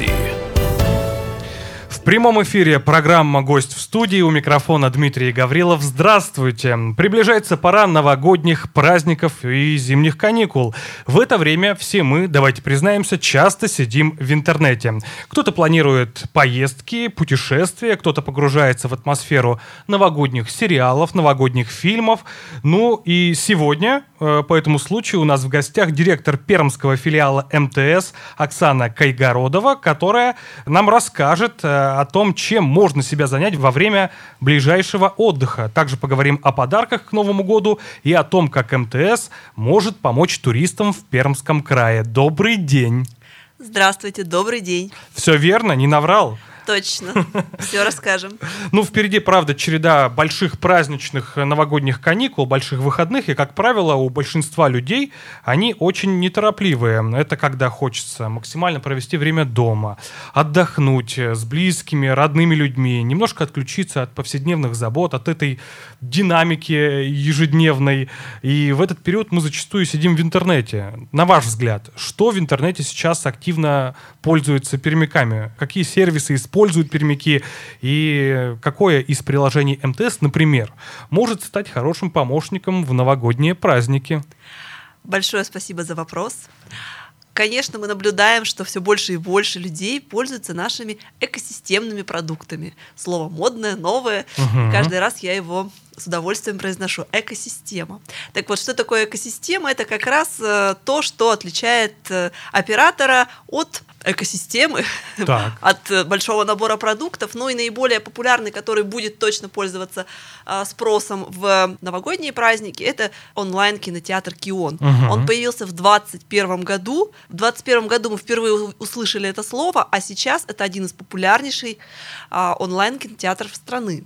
Crazy. Прямом эфире программа «Гость в студии». У микрофона Дмитрий Гаврилов. Здравствуйте. Приближается пора новогодних праздников и зимних каникул. В это время все мы, давайте признаемся, часто сидим в интернете. Кто-то планирует поездки, путешествия, кто-то погружается в атмосферу новогодних сериалов, новогодних фильмов. Ну и сегодня, э, по этому случаю, у нас в гостях директор пермского филиала МТС Оксана Кайгородова, которая нам расскажет э, о том, чем можно себя занять во время ближайшего отдыха. Также поговорим о подарках к Новому году и о том, как МТС может помочь туристам в Пермском крае. Добрый день! Здравствуйте, добрый день. Все верно, не наврал? Точно, все расскажем. Ну, впереди, правда, череда больших праздничных новогодних каникул, больших выходных, и, как правило, у большинства людей они очень неторопливые. Это когда хочется максимально провести время дома, отдохнуть с близкими, родными людьми, немножко отключиться от повседневных забот, от этой динамики ежедневной. И в этот период мы зачастую сидим в интернете. На ваш взгляд, что в интернете сейчас активно пользуются пермяками? Какие сервисы используют? Используют пермяки, и какое из приложений МТС, например, может стать хорошим помощником в новогодние праздники. Большое спасибо за вопрос. Конечно, мы наблюдаем, что все больше и больше людей пользуются нашими экосистемными продуктами. Слово модное, новое. Угу. Каждый раз я его с удовольствием произношу. Экосистема. Так вот, что такое экосистема? Это как раз э, то, что отличает э, оператора от экосистемы, так. от э, большого набора продуктов, ну и наиболее популярный, который будет точно пользоваться а, спросом в новогодние праздники, это онлайн-кинотеатр Кион. Угу. Он появился в 2021 году. В 2021 году мы впервые услышали это слово, а сейчас это один из популярнейших а, онлайн-кинотеатров страны.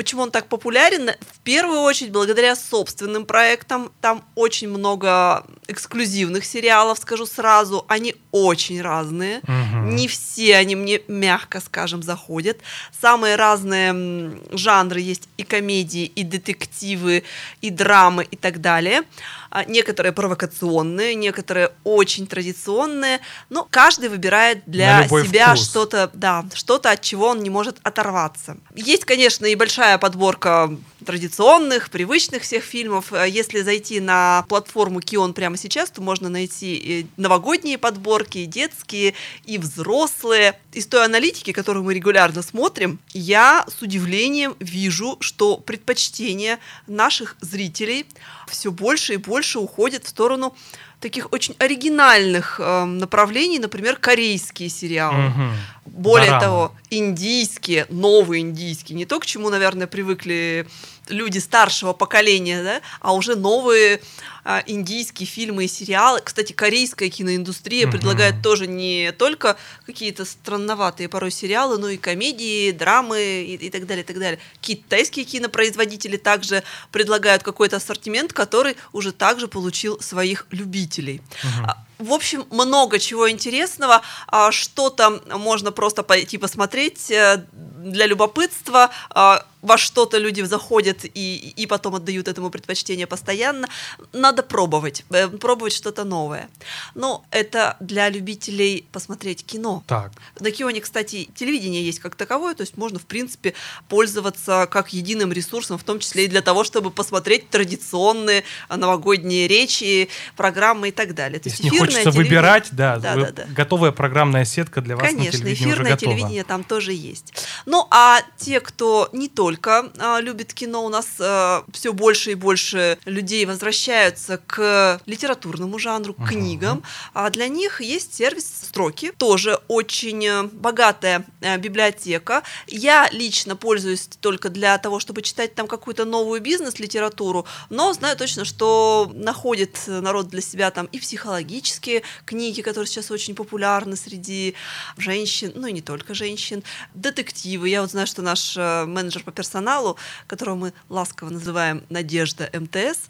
Почему он так популярен? В первую очередь благодаря собственным проектам. Там очень много эксклюзивных сериалов, скажу сразу. Они очень разные. Угу. Не все они мне, мягко скажем, заходят. Самые разные жанры есть и комедии, и детективы, и драмы, и так далее. А, некоторые провокационные, некоторые очень традиционные, но каждый выбирает для себя что-то, да, что-то, от чего он не может оторваться. Есть, конечно, и большая подборка традиционных, привычных всех фильмов. Э, если зайти на платформу Кион прямо сейчас, то можно найти и новогодние подборки, и детские, и взрослые. Из той аналитики, которую мы регулярно смотрим, я с удивлением вижу, что предпочтение наших зрителей все больше и больше уходит в сторону таких очень оригинальных э, направлений, например, корейские сериалы. Угу. Более Дорама. того, индийские, новые индийские, не то, к чему, наверное, привыкли люди старшего поколения, да, а уже новые а, индийские фильмы и сериалы. Кстати, корейская киноиндустрия mm-hmm. предлагает тоже не только какие-то странноватые порой сериалы, но и комедии, драмы и, и так далее, и так далее. Китайские кинопроизводители также предлагают какой-то ассортимент, который уже также получил своих любителей. Mm-hmm. В общем, много чего интересного. А, что-то можно просто пойти посмотреть э, для любопытства а, во что-то люди заходят и, и потом отдают этому предпочтение постоянно. Надо пробовать, э, пробовать что-то новое. Но это для любителей посмотреть кино. Так. На Кионе, кстати, телевидение есть как таковое, то есть можно, в принципе, пользоваться как единым ресурсом, в том числе и для того, чтобы посмотреть традиционные новогодние речи, программы и так далее. То есть не хочется выбирать, да, да, да, да, готовая программная сетка для вас Конечно, на эфирное телевидение там тоже есть. Ну, а те, кто не только а, любит кино, у нас а, все больше и больше людей возвращаются к литературному жанру, к uh-huh. книгам. А для них есть сервис «Строки», тоже очень э, богатая а, библиотека. Я лично пользуюсь только для того, чтобы читать там какую-то новую бизнес-литературу, но знаю точно, что находит народ для себя там и психологические книги, которые сейчас очень популярны среди женщин, ну и не только женщин, детективы. Я вот знаю, что наш э, менеджер по персоналу, которого мы ласково называем Надежда МТС,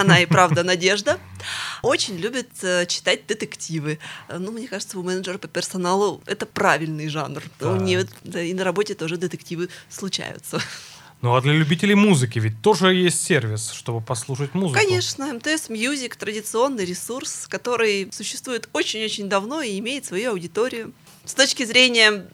она и правда Надежда, очень любит э, читать детективы. Ну, мне кажется, у менеджера по персоналу это правильный жанр. Да. У нее и на работе тоже детективы случаются. Ну а для любителей музыки ведь тоже есть сервис, чтобы послушать музыку. Конечно, МТС Music традиционный ресурс, который существует очень-очень давно и имеет свою аудиторию. С точки зрения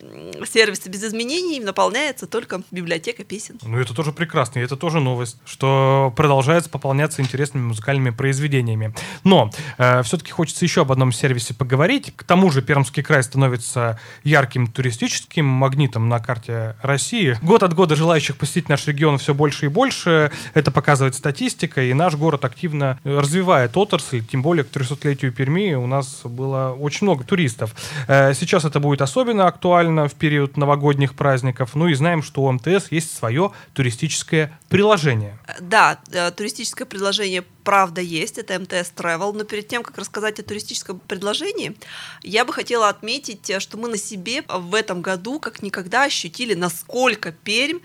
сервиса без изменений наполняется только библиотека песен. Ну, это тоже прекрасно, и это тоже новость, что продолжается пополняться интересными музыкальными произведениями. Но э, все-таки хочется еще об одном сервисе поговорить. К тому же Пермский край становится ярким туристическим магнитом на карте России. Год от года желающих посетить наш регион все больше и больше. Это показывает статистика, и наш город активно развивает отрасль, тем более к 300-летию Перми у нас было очень много туристов. Э, сейчас это будет особенно актуально в период новогодних праздников. Ну и знаем, что у МТС есть свое туристическое приложение. Да, э, туристическое предложение правда есть, это МТС Travel, но перед тем, как рассказать о туристическом предложении, я бы хотела отметить, э, что мы на себе в этом году как никогда ощутили, насколько Пермь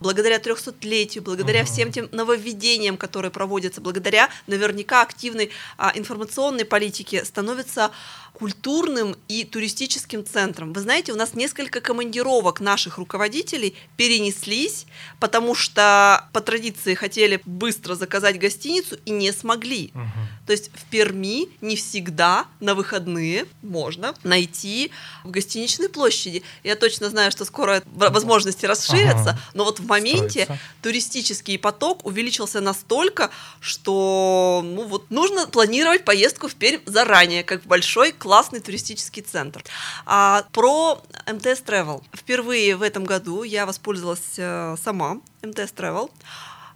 благодаря 300-летию, благодаря uh-huh. всем тем нововведениям, которые проводятся, благодаря наверняка активной а, информационной политике, становится культурным и туристическим центром. Вы знаете, у нас несколько командировок наших руководителей перенеслись, потому что по традиции хотели быстро заказать гостиницу и не смогли. Uh-huh. То есть в Перми не всегда на выходные можно найти в гостиничной площади. Я точно знаю, что скоро возможности расширятся, ага. но вот в моменте Строится. туристический поток увеличился настолько, что ну вот нужно планировать поездку в Пермь заранее, как большой классный туристический центр. А про МТС Travel. Впервые в этом году я воспользовалась э, сама МТС Travel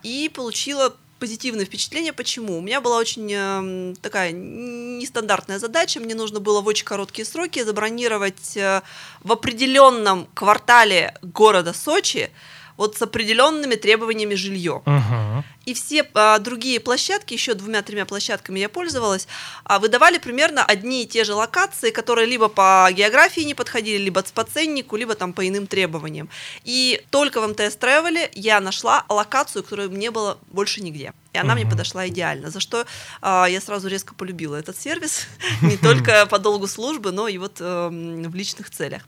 и получила позитивное впечатление. Почему? У меня была очень э, такая нестандартная задача. Мне нужно было в очень короткие сроки забронировать э, в определенном квартале города Сочи вот с определенными требованиями жилье. Uh-huh. И все а, другие площадки, еще двумя-тремя площадками я пользовалась, а, выдавали примерно одни и те же локации, которые либо по географии не подходили, либо по ценнику, либо там по иным требованиям. И только в МТС Travel я нашла локацию, которую мне было больше нигде. И она uh-huh. мне подошла идеально, за что а, я сразу резко полюбила этот сервис, не только по долгу службы, но и вот а, в личных целях.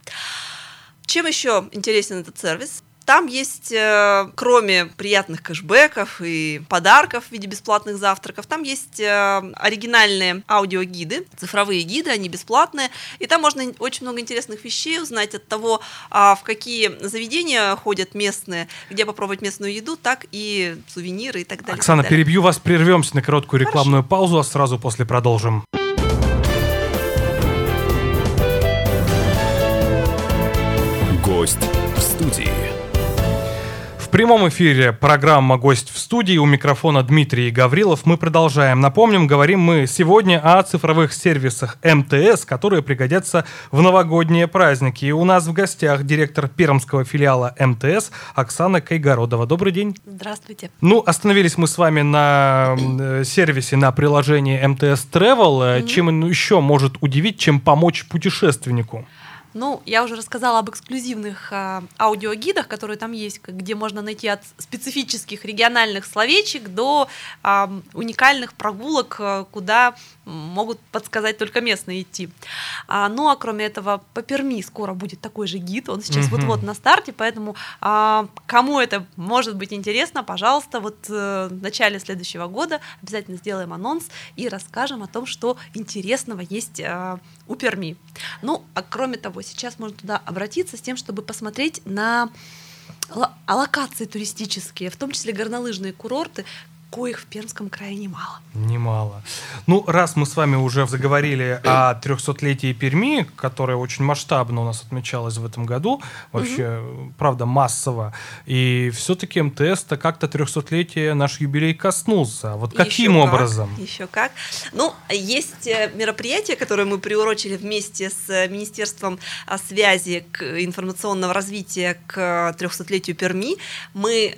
Чем еще интересен этот сервис? Там есть, э, кроме приятных кэшбэков и подарков в виде бесплатных завтраков, там есть э, оригинальные аудиогиды, цифровые гиды, они бесплатные, и там можно очень много интересных вещей узнать от того, а, в какие заведения ходят местные, где попробовать местную еду, так и сувениры и так далее. Оксана, так далее. перебью вас, прервемся на короткую рекламную Хорошо. паузу, а сразу после продолжим. Гость в студии. В прямом эфире программа «Гость в студии». У микрофона Дмитрий Гаврилов. Мы продолжаем. Напомним, говорим мы сегодня о цифровых сервисах МТС, которые пригодятся в новогодние праздники. И у нас в гостях директор пермского филиала МТС Оксана Кайгородова. Добрый день. Здравствуйте. Ну, остановились мы с вами на э, сервисе, на приложении МТС Travel. Mm-hmm. Чем еще может удивить, чем помочь путешественнику? Ну, я уже рассказала об эксклюзивных э, аудиогидах, которые там есть, где можно найти от специфических региональных словечек до э, уникальных прогулок, э, куда могут подсказать только местные идти. А, ну а кроме этого, по Перми скоро будет такой же гид, он сейчас mm-hmm. вот-вот на старте, поэтому а, кому это может быть интересно, пожалуйста, вот а, в начале следующего года обязательно сделаем анонс и расскажем о том, что интересного есть а, у Перми. Ну, а кроме того, сейчас можно туда обратиться с тем, чтобы посмотреть на локации туристические, в том числе горнолыжные курорты, коих в Пермском крае немало. Немало. Ну, раз мы с вами уже заговорили о 300-летии Перми, которое очень масштабно у нас отмечалось в этом году, вообще, угу. правда, массово, и все-таки МТС-то как-то 300-летие наш юбилей коснулся. Вот каким еще образом? Как, еще как. Ну, есть э, мероприятие, которое мы приурочили вместе с э, Министерством а, связи к информационного развития к 300-летию Перми. Мы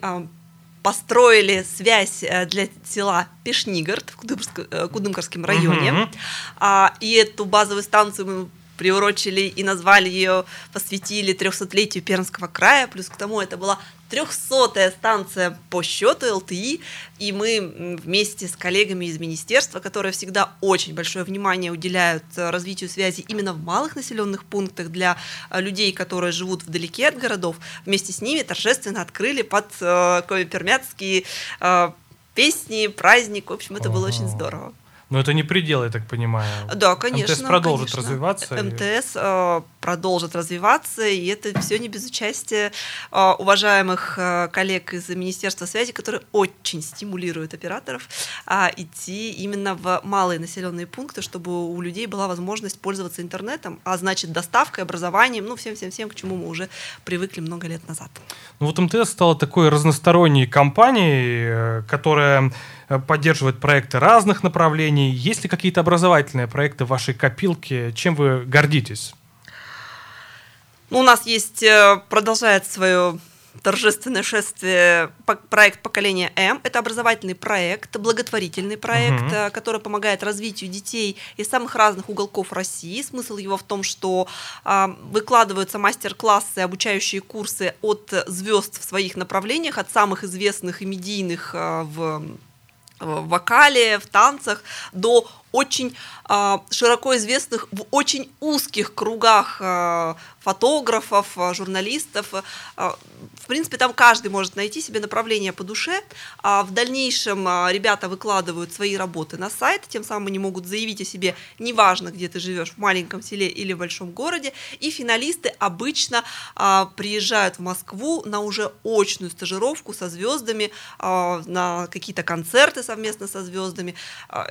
построили связь э, для села Пешнигард в э, Кудымкарском районе. Угу. А, и эту базовую станцию мы приурочили и назвали ее, посвятили 300-летию Пермского края. Плюс к тому это была трехсотая станция по счету ЛТИ, и мы вместе с коллегами из министерства, которые всегда очень большое внимание уделяют э, развитию связи именно в малых населенных пунктах для э, людей, которые живут вдалеке от городов, вместе с ними торжественно открыли под э, пермяцкие э, песни, праздник. В общем, это было очень здорово. Но это не предел, я так понимаю. Да, конечно. МТС продолжит конечно. развиваться. МТС э, продолжит развиваться, и это все не без участия э, уважаемых э, коллег из Министерства связи, которые очень стимулируют операторов э, идти именно в малые населенные пункты, чтобы у людей была возможность пользоваться интернетом, а значит доставкой, образованием, ну всем-всем-всем, к чему мы уже привыкли много лет назад. Ну вот МТС стала такой разносторонней компанией, э, которая поддерживает проекты разных направлений. Есть ли какие-то образовательные проекты в вашей копилке? Чем вы гордитесь? Ну, у нас есть, э, продолжает свое торжественное шествие проект поколения М. Это образовательный проект, благотворительный проект, угу. который помогает развитию детей из самых разных уголков России. Смысл его в том, что а, выкладываются мастер-классы, обучающие курсы от звезд в своих направлениях, от самых известных и медийных а, в в вокале, в танцах, до очень э, широко известных в очень узких кругах э, фотографов, э, журналистов. Э, принципе, там каждый может найти себе направление по душе. А в дальнейшем э, ребята выкладывают свои работы на сайт, тем самым они могут заявить о себе, неважно, где ты живешь, в маленьком селе или в большом городе. И финалисты обычно э, приезжают в Москву на уже очную стажировку со звездами, э, на какие-то концерты совместно со звездами. Э,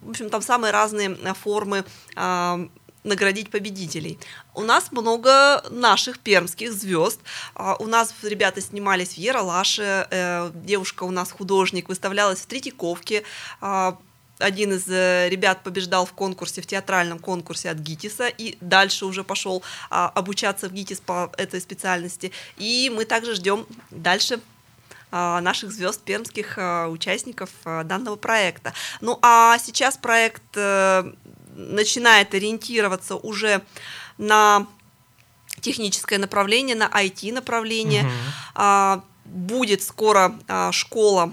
в общем, там самые разные э, формы э, наградить победителей. У нас много наших пермских звезд. А, у нас ребята снимались в Яралаше, э, девушка у нас художник, выставлялась в Третьяковке. А, один из ребят побеждал в конкурсе, в театральном конкурсе от ГИТИСа, и дальше уже пошел а, обучаться в ГИТИС по этой специальности. И мы также ждем дальше наших звезд пермских участников данного проекта. Ну а сейчас проект э, начинает ориентироваться уже на техническое направление, на IT направление. Угу. Будет скоро школа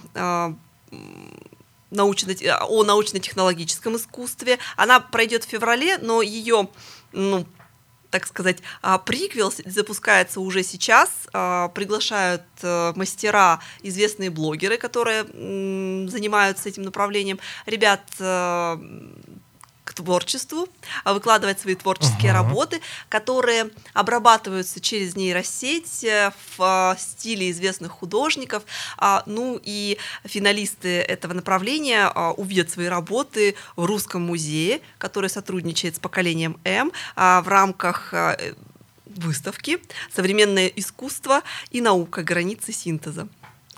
научно, о научно-технологическом искусстве. Она пройдет в феврале, но ее ну, так сказать, а, приквел запускается уже сейчас. А, приглашают э, мастера, известные блогеры, которые занимаются этим направлением. Ребят э, творчеству, а, выкладывать свои творческие uh-huh. работы, которые обрабатываются через нейросеть э, в а, стиле известных художников. А, ну и финалисты этого направления увидят свои работы в Русском музее, который сотрудничает с поколением М в рамках э, выставки «Современное искусство и наука. Границы синтеза»,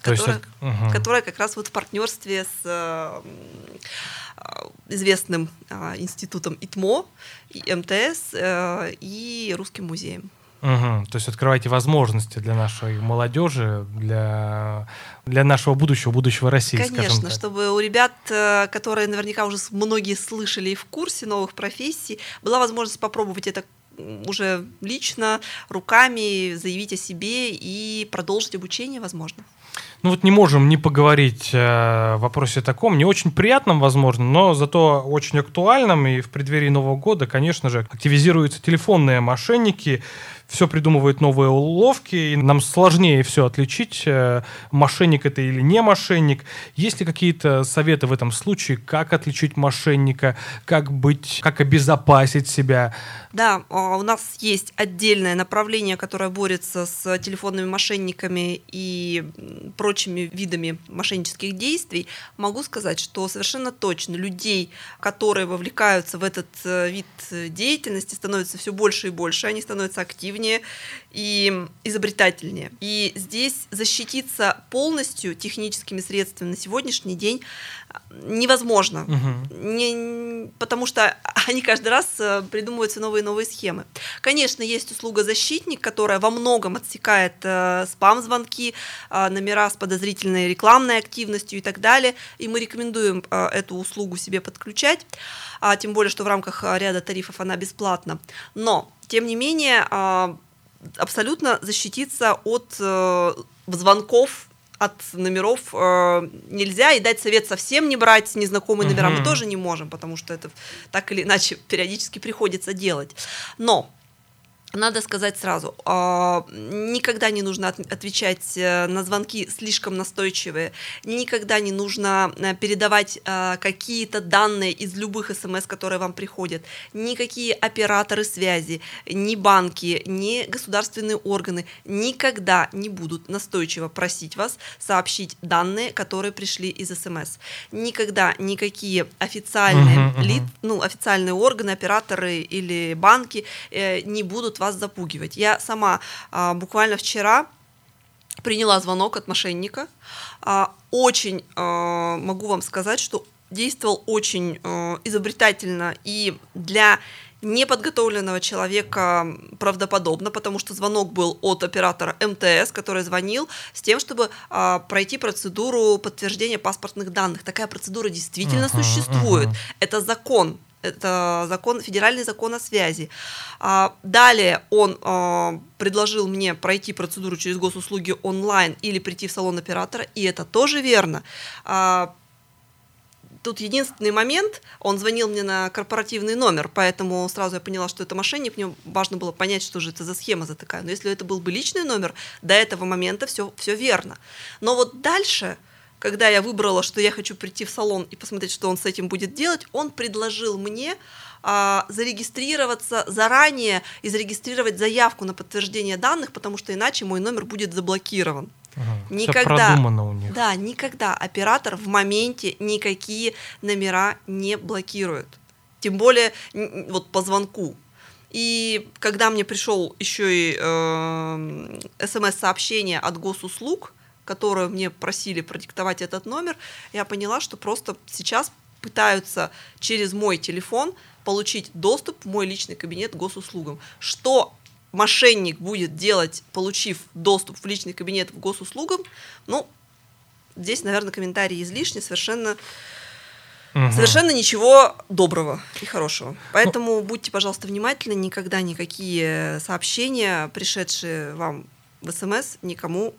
которая, есть, угу. которая как раз вот в партнерстве с э, известным э, институтом ИТМО, и МТС э, и Русским музеем. Угу. То есть открывайте возможности для нашей молодежи, для, для нашего будущего, будущего России. Конечно, чтобы у ребят, которые наверняка уже многие слышали и в курсе новых профессий, была возможность попробовать это уже лично, руками, заявить о себе и продолжить обучение, возможно. Ну вот не можем не поговорить о вопросе таком, не очень приятном, возможно, но зато очень актуальном. И в преддверии Нового года, конечно же, активизируются телефонные мошенники, все придумывают новые уловки, и нам сложнее все отличить, э, мошенник это или не мошенник. Есть ли какие-то советы в этом случае, как отличить мошенника, как быть, как обезопасить себя? Да, а, у нас есть отдельное направление, которое борется с телефонными мошенниками и прочими видами мошеннических действий. Могу сказать, что совершенно точно людей, которые вовлекаются в этот э, вид деятельности, становится все больше и больше, они становятся активнее, эффективнее и изобретательнее. И здесь защититься полностью техническими средствами на сегодняшний день невозможно, угу. не, потому что они каждый раз э, придумываются новые и новые схемы. Конечно, есть услуга защитник, которая во многом отсекает э, спам-звонки, э, номера с подозрительной рекламной активностью и так далее, и мы рекомендуем э, эту услугу себе подключать, а, тем более, что в рамках э, ряда тарифов она бесплатна. Но тем не менее, а, абсолютно защититься от э, звонков от номеров э, нельзя, и дать совет совсем не брать незнакомые номера угу. мы тоже не можем, потому что это так или иначе периодически приходится делать. Но надо сказать сразу, а, никогда не нужно отвечать э, на звонки слишком настойчивые, никогда не нужно э, передавать э, какие-то данные из любых смс, которые вам приходят, никакие операторы связи, ни банки, ни государственные органы никогда не будут настойчиво просить вас сообщить данные, которые пришли из смс. Никогда никакие официальные uh-huh, uh-huh. ну официальные органы, операторы или банки не будут вас запугивать. Я сама а, буквально вчера приняла звонок от мошенника. А, очень а, могу вам сказать, что действовал очень а, изобретательно и для неподготовленного человека правдоподобно, потому что звонок был от оператора МТС, который звонил с тем, чтобы а, пройти процедуру подтверждения паспортных данных. Такая процедура действительно uh-huh, существует. Uh-huh. Это закон это закон, федеральный закон о связи. А, далее он а, предложил мне пройти процедуру через госуслуги онлайн или прийти в салон оператора, и это тоже верно. А, тут единственный момент, он звонил мне на корпоративный номер, поэтому сразу я поняла, что это мошенник, мне важно было понять, что же это за схема за такая. Но если это был бы личный номер, до этого момента все, все верно. Но вот дальше когда я выбрала, что я хочу прийти в салон и посмотреть, что он с этим будет делать, он предложил мне а, зарегистрироваться заранее и зарегистрировать заявку на подтверждение данных, потому что иначе мой номер будет заблокирован. Ага, никогда, у них. да, никогда оператор в моменте никакие номера не блокирует, тем более вот по звонку. И когда мне пришел еще и э, смс-сообщение от госуслуг, которую мне просили продиктовать этот номер, я поняла, что просто сейчас пытаются через мой телефон получить доступ в мой личный кабинет госуслугам. Что мошенник будет делать, получив доступ в личный кабинет в госуслугам, ну, здесь, наверное, комментарии излишни, совершенно Угу. Совершенно ничего доброго и хорошего. Поэтому ну, будьте, пожалуйста, внимательны, никогда никакие сообщения, пришедшие вам в СМС, никому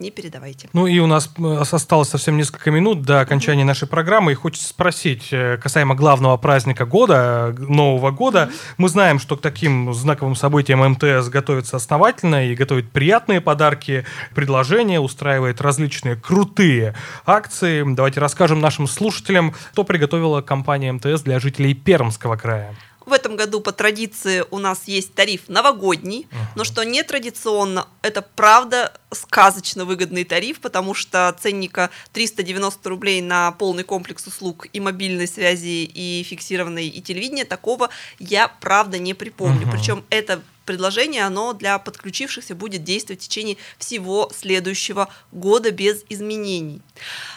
не передавайте. Ну и у нас э, осталось совсем несколько минут до окончания mm-hmm. нашей программы, и хочется спросить э, касаемо главного праздника года, Нового года. Mm-hmm. Мы знаем, что к таким знаковым событиям МТС готовится основательно и готовит приятные подарки, предложения, устраивает различные крутые акции. Давайте расскажем нашим слушателям, что приготовила компания МТС для жителей Пермского края. В этом году по традиции у нас есть тариф новогодний, uh-huh. но что не традиционно, это правда сказочно выгодный тариф, потому что ценника 390 рублей на полный комплекс услуг и мобильной связи, и фиксированной, и телевидения, такого я правда не припомню. Uh-huh. Причем это предложение, оно для подключившихся будет действовать в течение всего следующего года без изменений.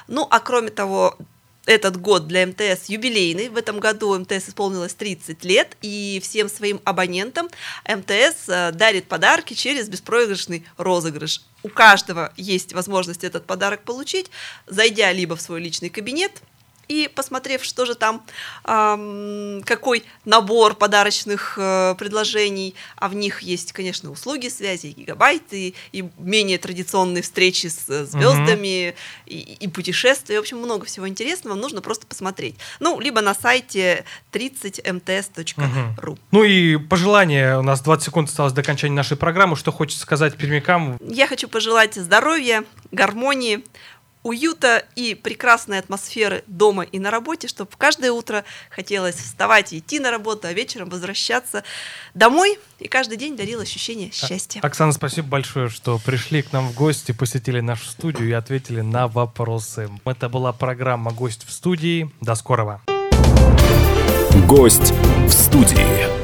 Ну, а кроме того, этот год для МТС юбилейный. В этом году МТС исполнилось 30 лет, и всем своим абонентам МТС э, дарит подарки через беспроигрышный розыгрыш. У каждого есть возможность этот подарок получить, зайдя либо в свой личный кабинет, и посмотрев, что же там, какой набор подарочных э, предложений, а в них есть, конечно, услуги связи, гигабайты, и менее традиционные встречи с э, звездами, угу. и, и путешествия, в общем, много всего интересного, нужно просто посмотреть. Ну, либо на сайте 30mts.ru. Угу. Ну и пожелание, у нас 20 секунд осталось до окончания нашей программы, что хочется сказать пермякам? Я хочу пожелать здоровья, гармонии, уюта и прекрасной атмосферы дома и на работе, чтобы каждое утро хотелось вставать и идти на работу, а вечером возвращаться домой и каждый день дарил ощущение счастья. Оксана, спасибо большое, что пришли к нам в гости, посетили нашу студию и ответили на вопросы. Это была программа «Гость в студии». До скорого. Гость в студии.